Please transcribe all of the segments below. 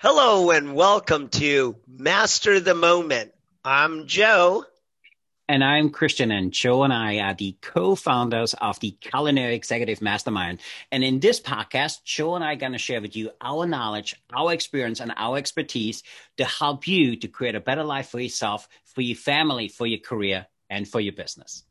Hello and welcome to Master the Moment. I'm Joe. And I'm Christian, and Joe and I are the co founders of the Culinary Executive Mastermind. And in this podcast, Joe and I are going to share with you our knowledge, our experience, and our expertise to help you to create a better life for yourself, for your family, for your career, and for your business.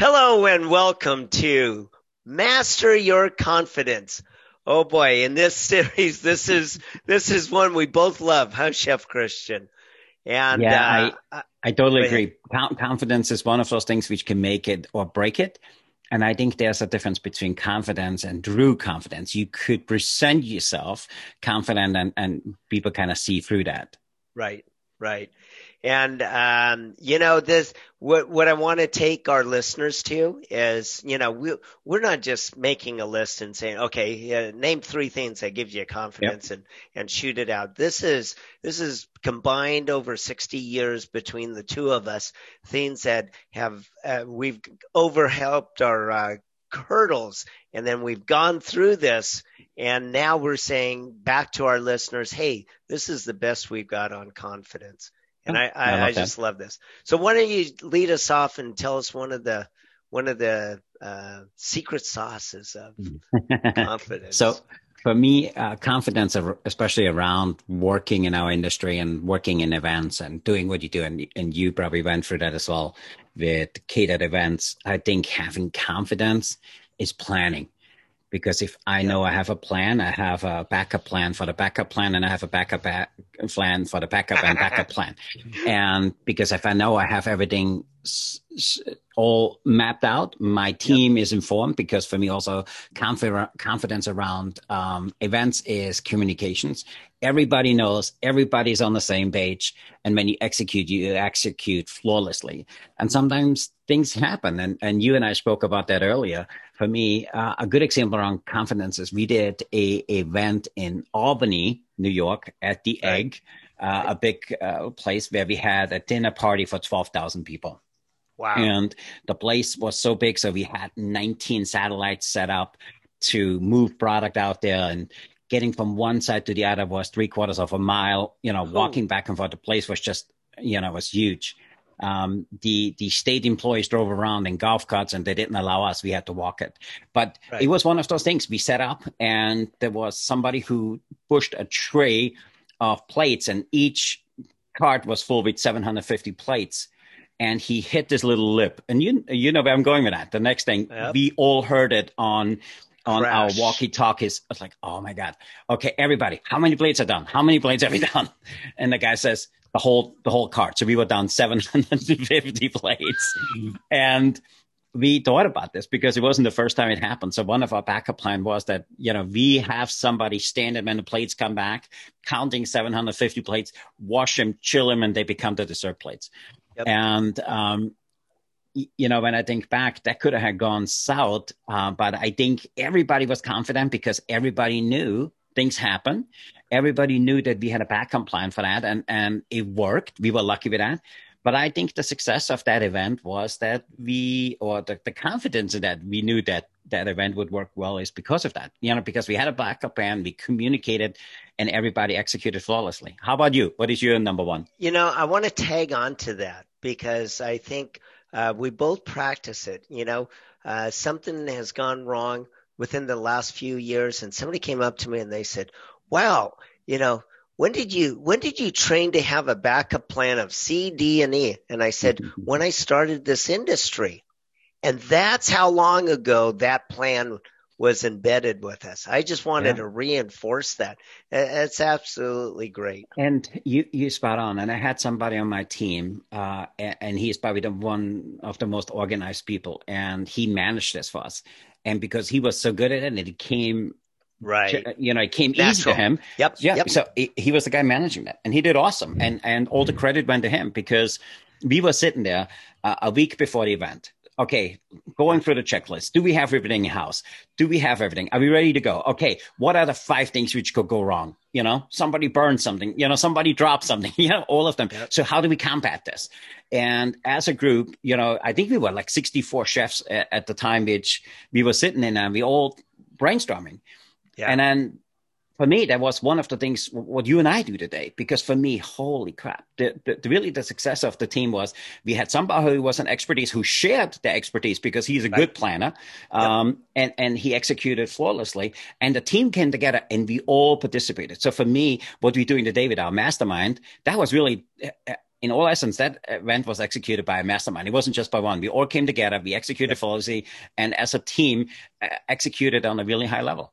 Hello and welcome to Master Your Confidence. Oh boy, in this series, this is this is one we both love, huh, Chef Christian? And yeah, uh, I, I totally agree. Confidence is one of those things which can make it or break it. And I think there's a difference between confidence and true confidence. You could present yourself confident and, and people kind of see through that. Right, right. And, um, you know, this, what, what I want to take our listeners to is, you know, we, we're not just making a list and saying, okay, uh, name three things that give you confidence yep. and, and shoot it out. This is, this is combined over 60 years between the two of us, things that have, uh, we've overhelped our, uh, hurdles and then we've gone through this and now we're saying back to our listeners, Hey, this is the best we've got on confidence. And I, I, I, I just love this. So why don't you lead us off and tell us one of the one of the uh, secret sauces of confidence? so for me, uh, confidence, especially around working in our industry and working in events and doing what you do, and, and you probably went through that as well with catered events. I think having confidence is planning because if I know I have a plan, I have a backup plan for the backup plan, and I have a backup plan for the backup and backup plan. And because if I know I have everything all mapped out, my team yep. is informed. Because for me, also confidence around um, events is communications. Everybody knows, everybody's on the same page, and when you execute, you execute flawlessly. And sometimes things happen, and and you and I spoke about that earlier for me, uh, a good example around confidence is we did a event in Albany, New York, at the. Egg, uh, a big uh, place where we had a dinner party for twelve thousand people. Wow! And the place was so big, so we had nineteen satellites set up to move product out there and getting from one side to the other was three quarters of a mile. You know, walking back and forth. The place was just, you know, was huge um, the the state employees drove around in golf carts and they didn't allow us. We had to walk it. But right. it was one of those things we set up, and there was somebody who pushed a tray of plates, and each cart was full with 750 plates. And he hit this little lip, and you you know where I'm going with that. The next thing yep. we all heard it on on Crash. our walkie talkies. It's like, oh my God. Okay, everybody, how many plates are done? How many plates have we done? And the guy says, the whole the whole cart. So we were down 750 plates, and we thought about this because it wasn't the first time it happened. So one of our backup plan was that you know we have somebody standing when the plates come back, counting 750 plates, wash them, chill them, and they become the dessert plates. Yep. And um, you know, when I think back, that could have gone south. Uh, but I think everybody was confident because everybody knew things happen everybody knew that we had a backup plan for that and, and it worked. We were lucky with that. But I think the success of that event was that we, or the, the confidence in that we knew that that event would work well is because of that. You know, because we had a backup plan, we communicated, and everybody executed flawlessly. How about you? What is your number one? You know, I want to tag on to that because I think uh, we both practice it. You know, uh, something has gone wrong within the last few years, and somebody came up to me and they said, wow, you know, when did you when did you train to have a backup plan of C, D, and E? And I said, when I started this industry. And that's how long ago that plan was embedded with us. I just wanted yeah. to reinforce that. It's absolutely great. And you you spot on. And I had somebody on my team, uh, and he's probably the one of the most organized people, and he managed this for us. And because he was so good at it, and it came Right. You know, it came Natural. easy to him. Yep. Yeah. Yep. So he, he, was the guy managing that and he did awesome. And, and all the credit went to him because we were sitting there uh, a week before the event. Okay, going through the checklist. Do we have everything in the house? Do we have everything? Are we ready to go? Okay, what are the five things which could go wrong? You know, somebody burned something, you know, somebody dropped something, you know, all of them. Yep. So how do we combat this? And as a group, you know, I think we were like 64 chefs at, at the time, which we were sitting in and we all brainstorming. Yeah. And then for me, that was one of the things what you and I do today. Because for me, holy crap, the, the, really the success of the team was we had somebody who was an expertise who shared the expertise because he's a right. good planner, um, and and he executed flawlessly, and the team came together and we all participated. So for me, what we do in the day with our mastermind, that was really. Uh, in all essence, that event was executed by a mastermind. It wasn't just by one. We all came together, we executed yep. flawlessly, and as a team, uh, executed on a really high level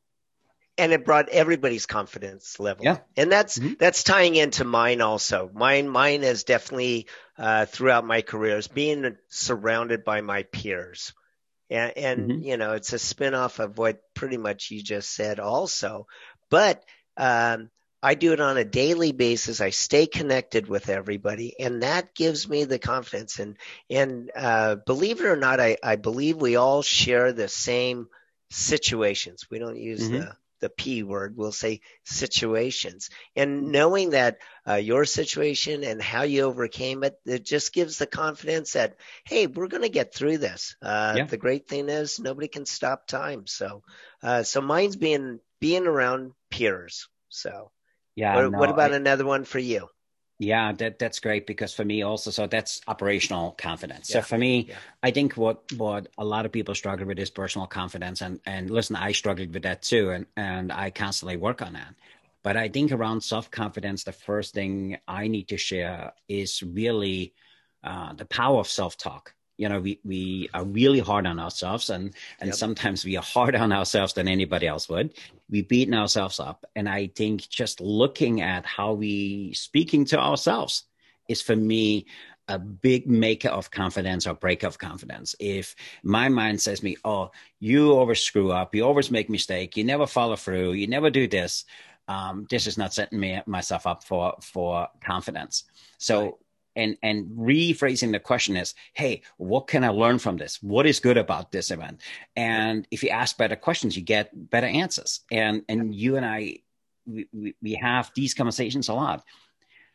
and it brought everybody's confidence level. Yeah. And that's mm-hmm. that's tying into mine also. Mine mine is definitely uh, throughout my careers being surrounded by my peers. And, and mm-hmm. you know, it's a spinoff of what pretty much you just said also. But um, I do it on a daily basis. I stay connected with everybody, and that gives me the confidence. And and uh, believe it or not, I, I believe we all share the same situations. We don't use mm-hmm. the the P word, we'll say situations. And knowing that uh, your situation and how you overcame it, it just gives the confidence that, hey, we're going to get through this. Uh, yeah. The great thing is nobody can stop time. So, uh, so mine's being, being around peers. So, yeah. What, no, what about I, another one for you? Yeah, that that's great because for me also, so that's operational confidence. Yeah. So for me, yeah. I think what what a lot of people struggle with is personal confidence, and and listen, I struggled with that too, and and I constantly work on that. But I think around self confidence, the first thing I need to share is really uh, the power of self talk you know we we are really hard on ourselves and and yep. sometimes we are harder on ourselves than anybody else would we beating ourselves up and i think just looking at how we speaking to ourselves is for me a big maker of confidence or breaker of confidence. If my mind says me, oh, you always screw up, you always make mistake, you never follow through, you never do this, um, this is not setting me myself up for for confidence. So right and and rephrasing the question is hey what can i learn from this? What is good about this event? And if you ask better questions you get better answers. And and you and i we, we have these conversations a lot.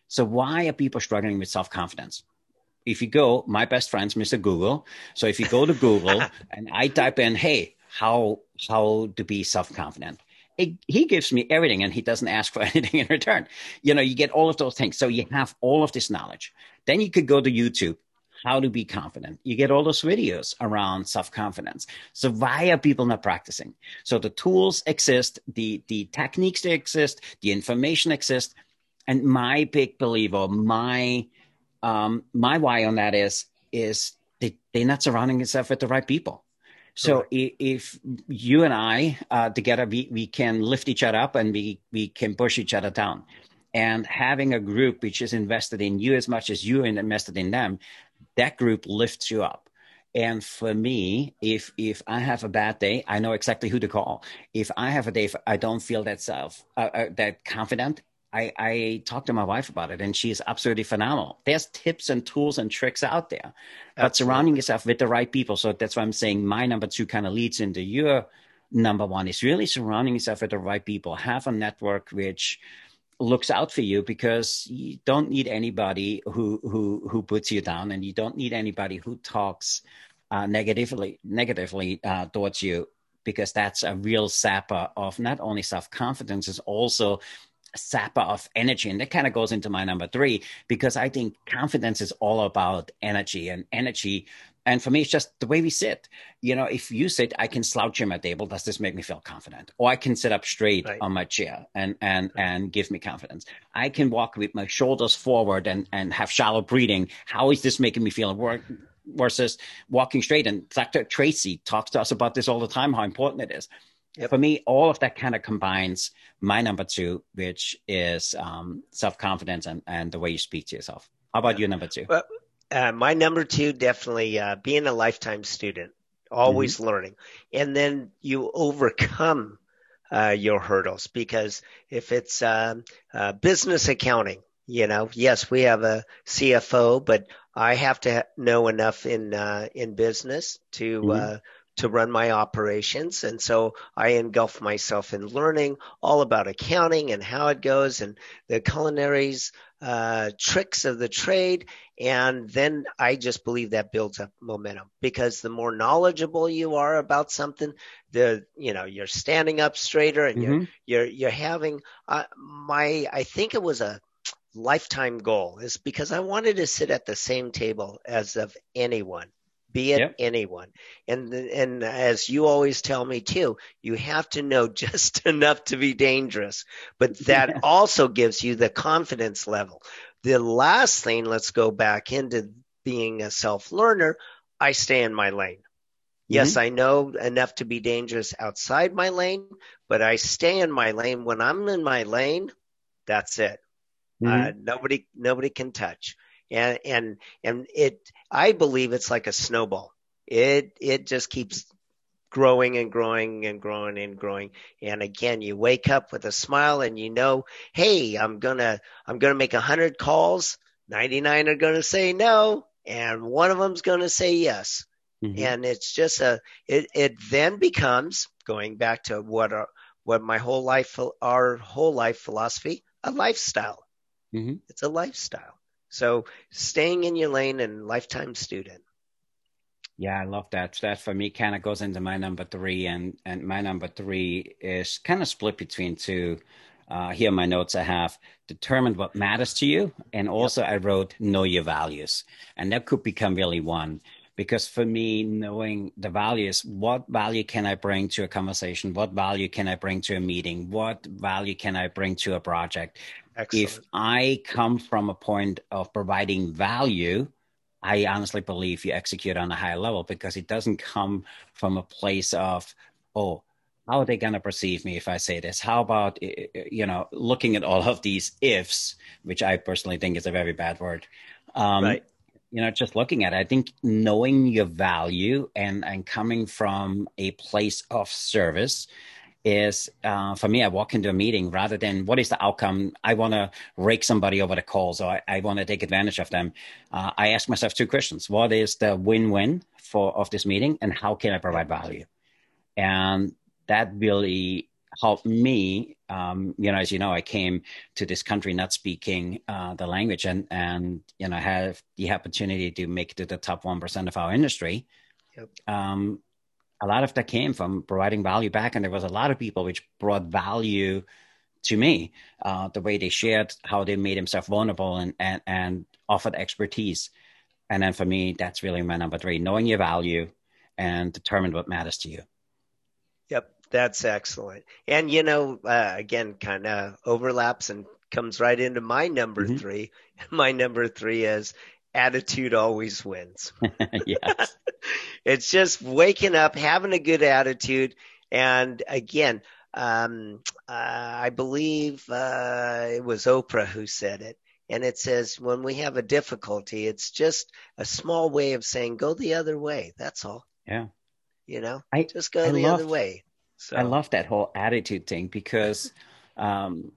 So why are people struggling with self-confidence? If you go my best friends mr google. So if you go to google and i type in hey how how to be self-confident he gives me everything and he doesn't ask for anything in return. You know, you get all of those things. So you have all of this knowledge. Then you could go to YouTube, how to be confident. You get all those videos around self confidence. So why are people not practicing? So the tools exist, the, the techniques they exist, the information exists. And my big believer, my, um, my why on that is, is they, they're not surrounding themselves with the right people. So if, if, you and I uh, together, we, we can lift each other up and we, we can push each other down. And having a group which is invested in you as much as you are invested in them, that group lifts you up. And for me, if if I have a bad day, I know exactly who to call. If I have a day I don't feel that self uh, uh, that confident, I, I talked to my wife about it and she is absolutely phenomenal. There's tips and tools and tricks out there, absolutely. but surrounding yourself with the right people. So that's why I'm saying my number two kind of leads into your number one is really surrounding yourself with the right people. Have a network which looks out for you because you don't need anybody who, who, who puts you down and you don't need anybody who talks uh, negatively, negatively uh, towards you because that's a real sapper of not only self confidence, it's also sapper of energy. And that kind of goes into my number three, because I think confidence is all about energy and energy. And for me, it's just the way we sit. You know, if you sit, I can slouch in my table. Does this make me feel confident? Or I can sit up straight right. on my chair and, and, right. and give me confidence. I can walk with my shoulders forward and, and have shallow breathing. How is this making me feel? Versus walking straight. And Dr. Tracy talks to us about this all the time, how important it is. Yep. For me, all of that kind of combines my number two, which is um, self confidence and, and the way you speak to yourself. How about your number two? Well, uh, my number two, definitely uh, being a lifetime student, always mm-hmm. learning. And then you overcome uh, your hurdles because if it's um, uh, business accounting, you know, yes, we have a CFO, but I have to know enough in uh, in business to mm-hmm. To run my operations, and so I engulf myself in learning all about accounting and how it goes, and the culinaries uh, tricks of the trade, and then I just believe that builds up momentum because the more knowledgeable you are about something, the you know you're standing up straighter and mm-hmm. you're you're you're having uh, my I think it was a lifetime goal is because I wanted to sit at the same table as of anyone, be it yep. anyone. And and as you always tell me too, you have to know just enough to be dangerous, but that yeah. also gives you the confidence level. The last thing, let's go back into being a self learner. I stay in my lane. Yes, mm-hmm. I know enough to be dangerous outside my lane, but I stay in my lane. When I'm in my lane, that's it. Uh, mm-hmm. Uh, nobody, nobody can touch. And, and, and it, I believe it's like a snowball. It, it just keeps growing and growing and growing and growing. And again, you wake up with a smile and you know, hey, I'm gonna, I'm gonna make a hundred calls. 99 are gonna say no, and one of them's gonna say yes. Mm-hmm. And it's just a, it, it then becomes going back to what our, what my whole life, our whole life philosophy, a lifestyle. Mm-hmm. It's a lifestyle. So staying in your lane and lifetime student. Yeah, I love that. That for me kind of goes into my number three, and and my number three is kind of split between two. Uh, here my notes I have determined what matters to you, and also yep. I wrote know your values, and that could become really one because for me knowing the values what value can i bring to a conversation what value can i bring to a meeting what value can i bring to a project Excellent. if i come from a point of providing value i honestly believe you execute on a higher level because it doesn't come from a place of oh how are they going to perceive me if I say this? How about, you know, looking at all of these ifs, which I personally think is a very bad word. Um, right you know just looking at it i think knowing your value and and coming from a place of service is uh, for me i walk into a meeting rather than what is the outcome i want to rake somebody over the coals or i, I want to take advantage of them uh, i ask myself two questions what is the win-win for of this meeting and how can i provide value and that really helped me um, you know, as you know, I came to this country not speaking uh, the language, and and you know, have the opportunity to make it to the top one percent of our industry. Yep. Um, a lot of that came from providing value back, and there was a lot of people which brought value to me. Uh, the way they shared, how they made themselves vulnerable, and and and offered expertise. And then for me, that's really my number three: knowing your value and determine what matters to you. Yep. That's excellent. And, you know, uh, again, kind of overlaps and comes right into my number mm-hmm. three. My number three is attitude always wins. yes. it's just waking up, having a good attitude. And again, um, uh, I believe uh, it was Oprah who said it. And it says, when we have a difficulty, it's just a small way of saying, go the other way. That's all. Yeah. You know, I, just go I the other way. So. I love that whole attitude thing because um,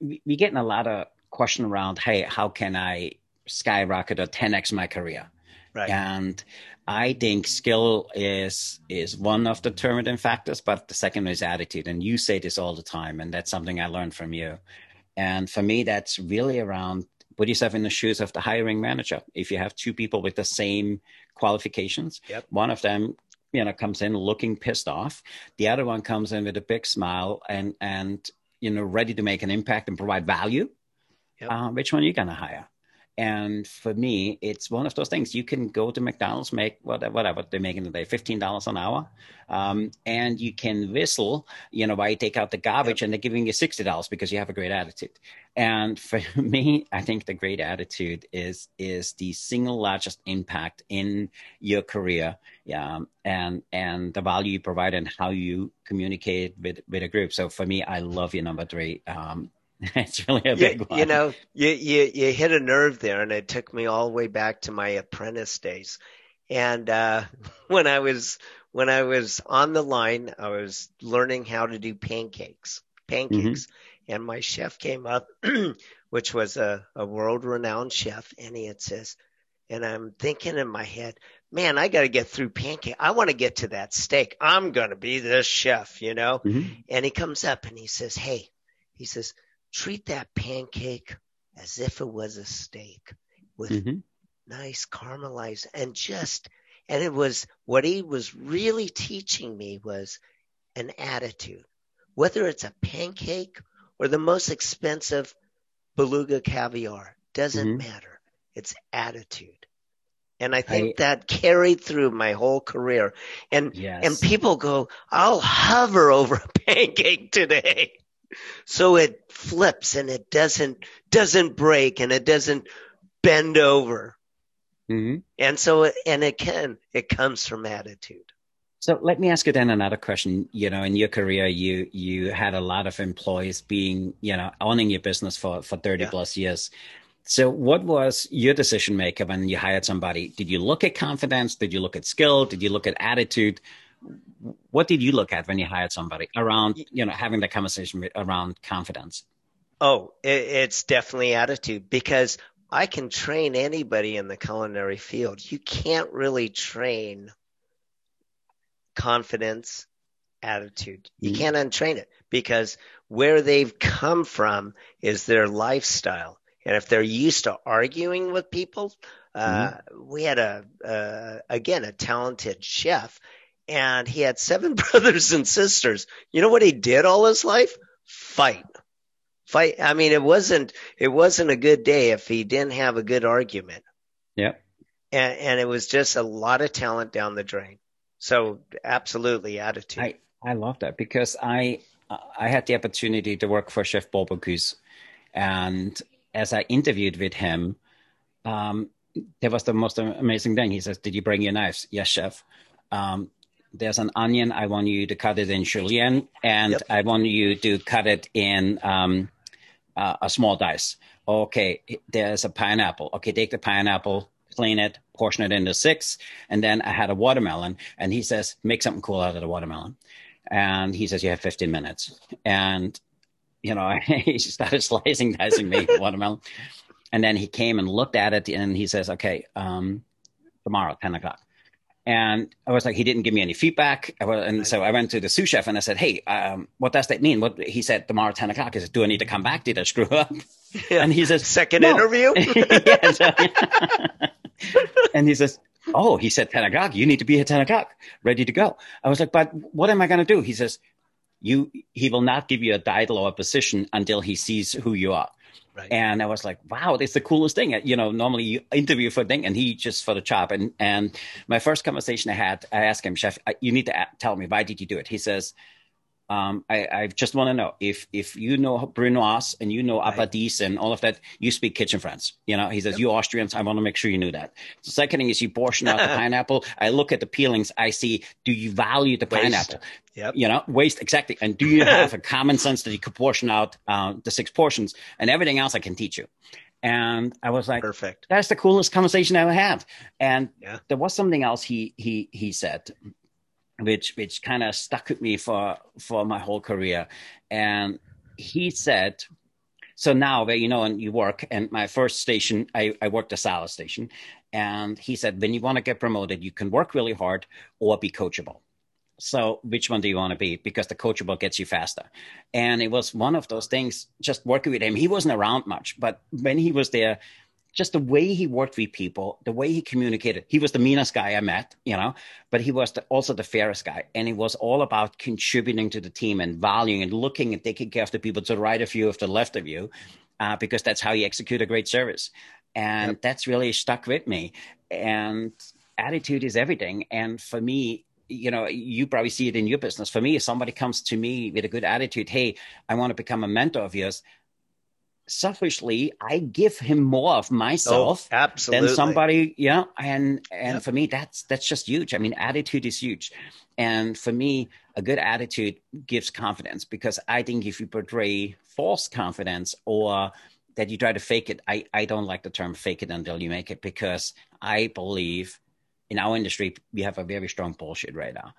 we, we in a lot of question around, hey, how can I skyrocket or 10x my career? Right. And I think skill is is one of the determining factors, but the second is attitude. And you say this all the time, and that's something I learned from you. And for me, that's really around put yourself in the shoes of the hiring manager. If you have two people with the same qualifications, yep. one of them you know comes in looking pissed off the other one comes in with a big smile and and you know ready to make an impact and provide value yep. uh, which one are you going to hire and for me, it's one of those things. You can go to McDonald's, make whatever, whatever they're making today, fifteen dollars an hour, um, and you can whistle, you know, while you take out the garbage, yep. and they're giving you sixty dollars because you have a great attitude. And for me, I think the great attitude is is the single largest impact in your career, yeah, and and the value you provide and how you communicate with with a group. So for me, I love your number three. Um, it's really a big you, one. You know, you, you, you hit a nerve there, and it took me all the way back to my apprentice days. And uh, when I was when I was on the line, I was learning how to do pancakes, pancakes, mm-hmm. and my chef came up, which was a, a world renowned chef, and he had says, and I'm thinking in my head, man, I got to get through pancake. I want to get to that steak. I'm going to be this chef, you know? Mm-hmm. And he comes up and he says, Hey, he says, treat that pancake as if it was a steak with mm-hmm. nice caramelized and just, and it was what he was really teaching me was an attitude, whether it's a pancake or the most expensive beluga caviar, doesn't mm-hmm. matter. It's attitude. And I think I, that carried through my whole career. And yes. and people go, I'll hover over a pancake today. So it flips and it doesn't doesn't break and it doesn't bend over. Mm-hmm. And so and it can it comes from attitude. So let me ask you then another question. You know, in your career, you you had a lot of employees being, you know, owning your business for for thirty yeah. plus years. So, what was your decision maker when you hired somebody? Did you look at confidence? Did you look at skill? Did you look at attitude? What did you look at when you hired somebody around, you know, having the conversation around confidence? Oh, it's definitely attitude because I can train anybody in the culinary field. You can't really train confidence, attitude. You mm-hmm. can't untrain it because where they've come from is their lifestyle. And if they're used to arguing with people, uh, mm-hmm. we had a, uh, again, a talented chef and he had seven brothers and sisters. You know what he did all his life? Fight. Fight. I mean, it wasn't, it wasn't a good day if he didn't have a good argument. Yeah. And, and it was just a lot of talent down the drain. So absolutely attitude. I, I love that because I, I had the opportunity to work for Chef Bob Bocuse and as I interviewed with him, um, that was the most amazing thing. He says, "Did you bring your knives?" Yes, chef. Um, there's an onion. I want you to cut it in julienne, and yep. I want you to cut it in um, uh, a small dice. Okay, there's a pineapple. Okay, take the pineapple, clean it, portion it into six, and then I had a watermelon. And he says, make something cool out of the watermelon. And he says, you have 15 minutes. And you know, he started slicing, dicing me watermelon. And then he came and looked at it and he says, okay, um, tomorrow, 10 o'clock. And I was like, he didn't give me any feedback. And so I went to the sous chef and I said, Hey, um, what does that mean? What he said tomorrow, 10 o'clock. I said, do I need to come back? Did I screw up? Yeah. And he says, second no. interview. yeah, so, and he says, Oh, he said 10 o'clock. You need to be at 10 o'clock, ready to go. I was like, but what am I going to do? He says, you he will not give you a title or a position until he sees who you are. Right. And I was like, wow, that's the coolest thing. You know, normally you interview for a thing and he just for the job. And, and my first conversation I had, I asked him, chef, uh, you need to tell me, why did you do it? He says, um, I, I, just want to know if if you know Brunoise and you know right. and all of that, you speak kitchen French. You know, he says, yep. you Austrians, I want to make sure you knew that. The second thing is you portion out the pineapple. I look at the peelings. I see, do you value the waste. pineapple? Yep. You know, waste, exactly. And do you have a common sense that you could portion out uh, the six portions and everything else I can teach you? And I was like, perfect. That's the coolest conversation I ever had. And yeah. there was something else he, he, he said which which kind of stuck with me for for my whole career. And he said, so now where you know and you work, and my first station, I, I worked a salad station, and he said, when you want to get promoted, you can work really hard or be coachable. So which one do you want to be? Because the coachable gets you faster. And it was one of those things, just working with him. He wasn't around much, but when he was there, just the way he worked with people, the way he communicated. He was the meanest guy I met, you know, but he was the, also the fairest guy. And it was all about contributing to the team and valuing and looking and taking care of the people to the right of you, of the left of you, uh, because that's how you execute a great service. And yep. that's really stuck with me. And attitude is everything. And for me, you know, you probably see it in your business. For me, if somebody comes to me with a good attitude, hey, I want to become a mentor of yours, selfishly, I give him more of oh, myself oh, absolutely. than somebody, yeah. And and yep. for me, that's that's just huge. I mean, attitude is huge. And for me, a good attitude gives confidence because I think if you portray false confidence or that you try to fake it, I, I don't like the term fake it until you make it because I believe in our industry we have a very strong bullshit right now.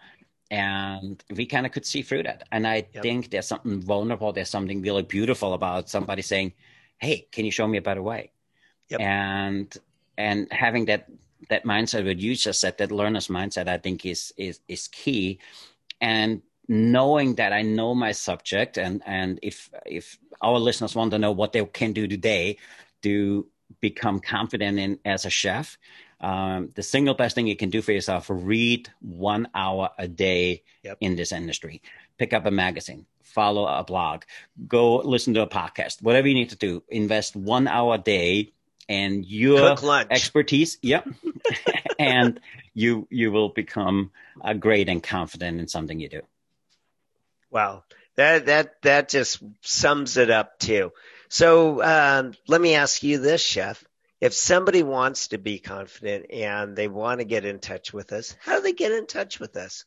And we kind of could see through that. And I yep. think there's something vulnerable, there's something really beautiful about somebody saying, "Hey, can you show me a better way?" Yep. And and having that that mindset what you just said, that learner's mindset, I think is is is key. And knowing that I know my subject, and and if if our listeners want to know what they can do today to become confident in as a chef, um, the single best thing you can do for yourself: read one hour a day yep. in this industry. Pick up a magazine, follow a blog, go listen to a podcast, whatever you need to do. Invest one hour a day and your expertise. Yep. and you you will become a great and confident in something you do. Wow. That that that just sums it up too. So um, let me ask you this, Chef. If somebody wants to be confident and they want to get in touch with us, how do they get in touch with us?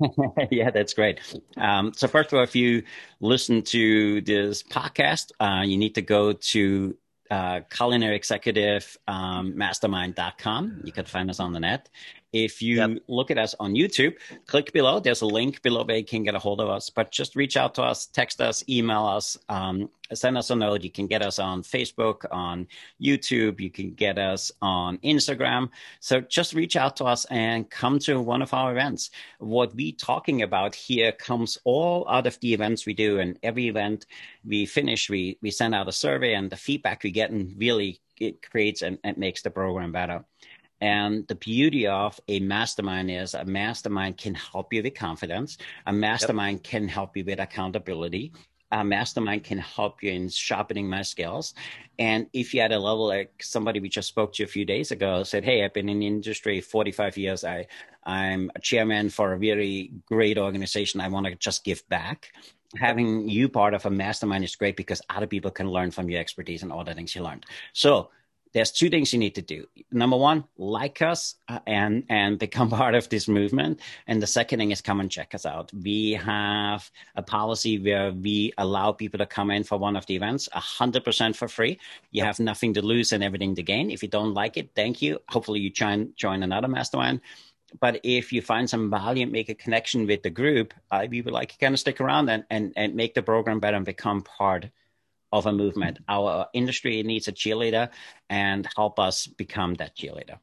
yeah, that's great. Um, so first of all, if you listen to this podcast, uh, you need to go to uh, culinary executive um, mastermind.com. You can find us on the net. If you yep. look at us on YouTube, click below. There's a link below where you can get a hold of us. But just reach out to us, text us, email us, um, send us a note. You can get us on Facebook, on YouTube. You can get us on Instagram. So just reach out to us and come to one of our events. What we're talking about here comes all out of the events we do. And every event we finish, we, we send out a survey and the feedback we get and really it creates and, and makes the program better. And the beauty of a mastermind is a mastermind can help you with confidence. A mastermind yep. can help you with accountability. A mastermind can help you in sharpening my skills. And if you had a level like somebody we just spoke to a few days ago said, Hey, I've been in the industry 45 years. I, I'm a chairman for a very great organization. I want to just give back having you part of a mastermind is great because other people can learn from your expertise and all the things you learned. So there's two things you need to do. Number one, like us uh, and and become part of this movement. And the second thing is come and check us out. We have a policy where we allow people to come in for one of the events, hundred percent for free. You have nothing to lose and everything to gain. If you don't like it, thank you. Hopefully you join join another mastermind. But if you find some value and make a connection with the group, uh, we would like to kind of stick around and, and, and make the program better and become part of a movement. Our industry needs a cheerleader and help us become that cheerleader.